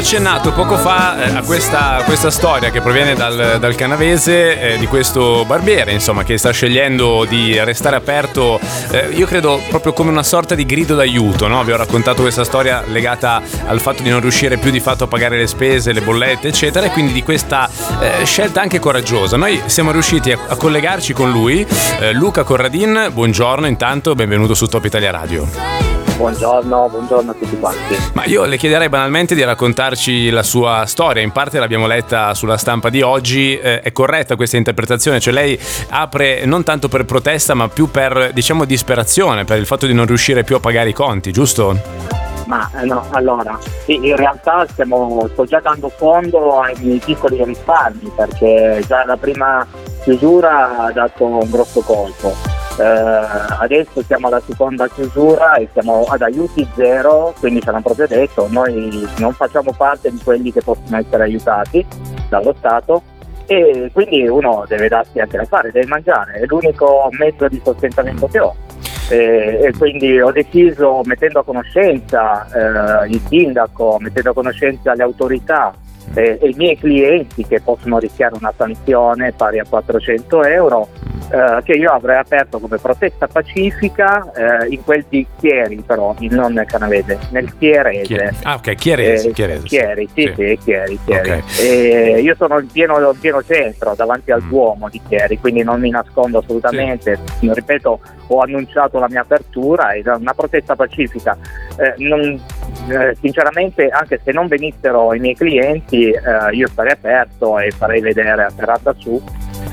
Accennato poco fa eh, a questa, questa, storia che proviene dal, dal canavese eh, di questo barbiere, insomma, che sta scegliendo di restare aperto, eh, io credo proprio come una sorta di grido d'aiuto, no? Vi ho raccontato questa storia legata al fatto di non riuscire più di fatto a pagare le spese, le bollette, eccetera, e quindi di questa eh, scelta anche coraggiosa. Noi siamo riusciti a, a collegarci con lui, eh, Luca Corradin, buongiorno intanto, benvenuto su Top Italia Radio. Buongiorno, buongiorno a tutti quanti. Ma io le chiederei banalmente di raccontarci la sua storia, in parte l'abbiamo letta sulla stampa di oggi, eh, è corretta questa interpretazione? Cioè lei apre non tanto per protesta ma più per diciamo disperazione, per il fatto di non riuscire più a pagare i conti, giusto? Ma eh, no, allora, sì, in realtà stiamo, sto già dando fondo ai miei piccoli risparmi perché già la prima chiusura ha dato un grosso colpo eh, adesso siamo alla seconda chiusura e siamo ad aiuti zero, quindi ci hanno proprio detto noi non facciamo parte di quelli che possono essere aiutati dallo Stato e quindi uno deve darsi anche da fare, deve mangiare, è l'unico mezzo di sostentamento che ho. E, quindi ho deciso, mettendo a conoscenza eh, il sindaco, mettendo a conoscenza le autorità eh, e i miei clienti che possono rischiare una sanzione pari a 400 euro, eh, che io avrei aperto come protesta pacifica eh, in quel di Chieri però, non nel canavese, nel Chierese. Ah ok, Chierese. Eh, Chieri, Chieri, sì, sì, sì Chieri. Chieri. Okay. io sono in pieno, pieno, centro, davanti al mm. Duomo di Chieri, quindi non mi nascondo assolutamente. Sì. Ripeto, ho annunciato la mia apertura, è una protesta pacifica. Eh, non, eh, sinceramente, anche se non venissero i miei clienti, eh, io sarei aperto e farei vedere a serata su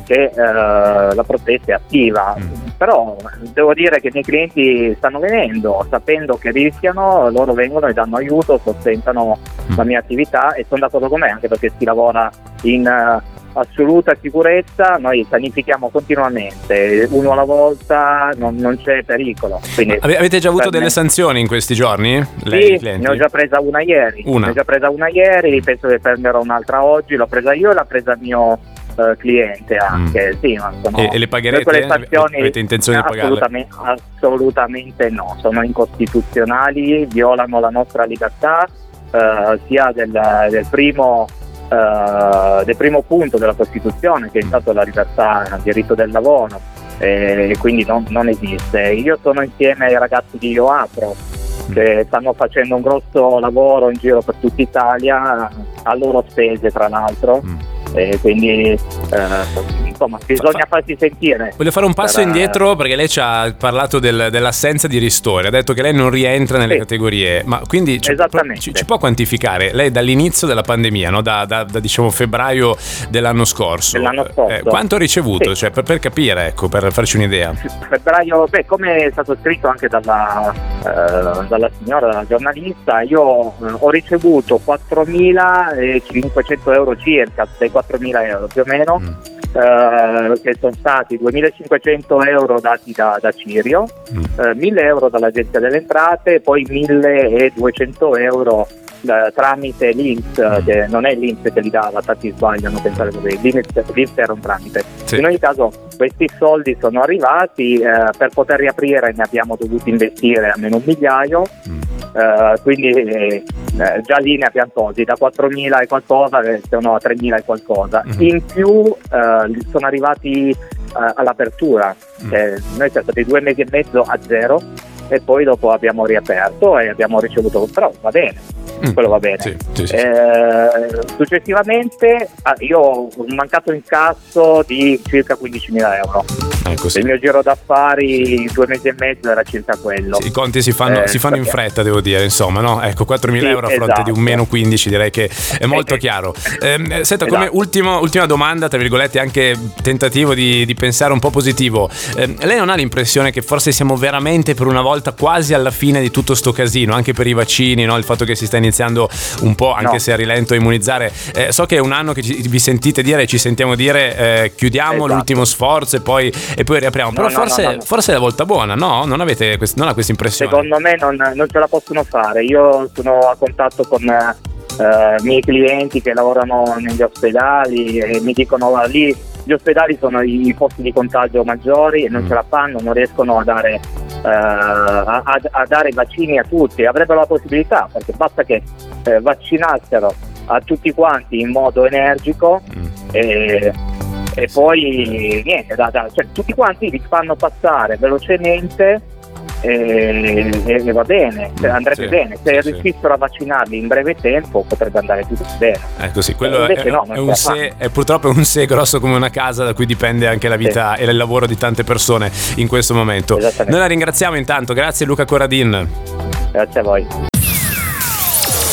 che eh, la protesta è attiva. Mm. Però devo dire che i miei clienti stanno venendo, sapendo che rischiano, loro vengono e danno aiuto, sostentano mm. la mia attività e sono d'accordo con me anche perché si lavora in uh, assoluta sicurezza, noi sanifichiamo continuamente, uno alla volta, non, non c'è pericolo. Quindi, avete già avuto delle me... sanzioni in questi giorni? Lei, sì, ne ho già presa una ieri. Una. Ne ho già presa una ieri, penso che prenderò un'altra oggi, l'ho presa io e l'ha presa il mio uh, cliente anche. Mm. Sì, ma sono, e, e, le pagherete? Sanzioni, avete intenzione di pagarle? Assolutamente, assolutamente no, sono incostituzionali, violano la nostra libertà uh, sia del, del primo Uh, del primo punto della Costituzione, che è stato la libertà, il diritto del lavoro, e quindi non, non, esiste. Io sono insieme ai ragazzi di Io Apro, che stanno facendo un grosso lavoro in giro per tutta Italia, a loro spese tra l'altro. Mm e quindi eh, insomma bisogna farsi sentire. Voglio fare un passo per, indietro perché lei ci ha parlato del, dell'assenza di ristori, ha detto che lei non rientra nelle sì. categorie, ma quindi ci, ci, ci, può quantificare? Lei dall'inizio della pandemia, no? da, da, da, diciamo febbraio dell'anno scorso, dell'anno eh, scorso. Eh, quanto ha ricevuto? Sì. Cioè, per, per, capire, ecco, per farci un'idea. Febbraio, beh, come è stato scritto anche dalla, eh, dalla signora, dalla giornalista, io eh, ho ricevuto 4.500 euro circa, 4.000 euro più o meno, mm. eh, che sono stati 2.500 euro dati da, da Cirio, mm. eh, 1.000 euro dall'Agenzia delle Entrate e poi 1.200 euro eh, tramite l'Inps, mm. che non è l'Inps che li dava, tanti sbagliano a pensare così, l'Inps, era un tramite. Sì. In ogni caso questi soldi sono arrivati, eh, per poter riaprire ne abbiamo dovuto investire almeno un migliaio. Mm. Uh, quindi eh, eh, già lì ne abbiamo tolti da 4.000 e qualcosa sono a 3.000 e qualcosa. Mm-hmm. In più eh, sono arrivati eh, all'apertura, mm. noi siamo stati due mesi e mezzo a zero e poi dopo abbiamo riaperto e abbiamo ricevuto, però va bene mm. quello va bene. Sì, sì, sì. Eh, successivamente ah, io ho un mancato incasso di circa 15.000 euro. Ecco, Il mio giro d'affari due mesi e mezzo era circa quello. I conti si fanno, eh, si fanno in fretta, devo dire, insomma, no? Ecco, 4.000 euro a fronte esatto. di un meno 15 direi che è molto chiaro. Eh, senta, come esatto. ultimo, ultima domanda, tra virgolette, anche tentativo di, di pensare un po' positivo, ehm, lei non ha l'impressione che forse siamo veramente per una volta quasi alla fine di tutto sto casino, anche per i vaccini, no? il fatto che si sta iniziando un po', anche no. se a rilento, a immunizzare. Eh, so che è un anno che ci, vi sentite dire, ci sentiamo dire eh, chiudiamo esatto. l'ultimo sforzo e poi, e poi riapriamo. Però no, forse, no, forse, è la volta buona, no? Non avete quest- non ha questa impressione? Secondo me non, non, ce la possono fare. Io sono a contatto con i uh, miei clienti che lavorano negli ospedali e mi dicono lì gli ospedali sono i posti di contagio maggiori e non mm. ce la fanno, non riescono a dare, uh, a, a, dare vaccini a tutti, avrebbero la possibilità perché basta che eh, vaccinassero a tutti quanti in modo energico mm. e, e, poi niente, da, da, cioè, tutti quanti li fanno passare velocemente e, e, va bene, cioè, andrebbe sì, bene. Se sì, riuscissero a vaccinarli in breve tempo potrebbe andare tutto bene. Ecco sì, quello è, no, è, un se, è, purtroppo un se grosso come una casa da cui dipende anche la vita sì. e il lavoro di tante persone in questo momento. Noi la ringraziamo intanto, grazie Luca Coradin. Grazie a voi.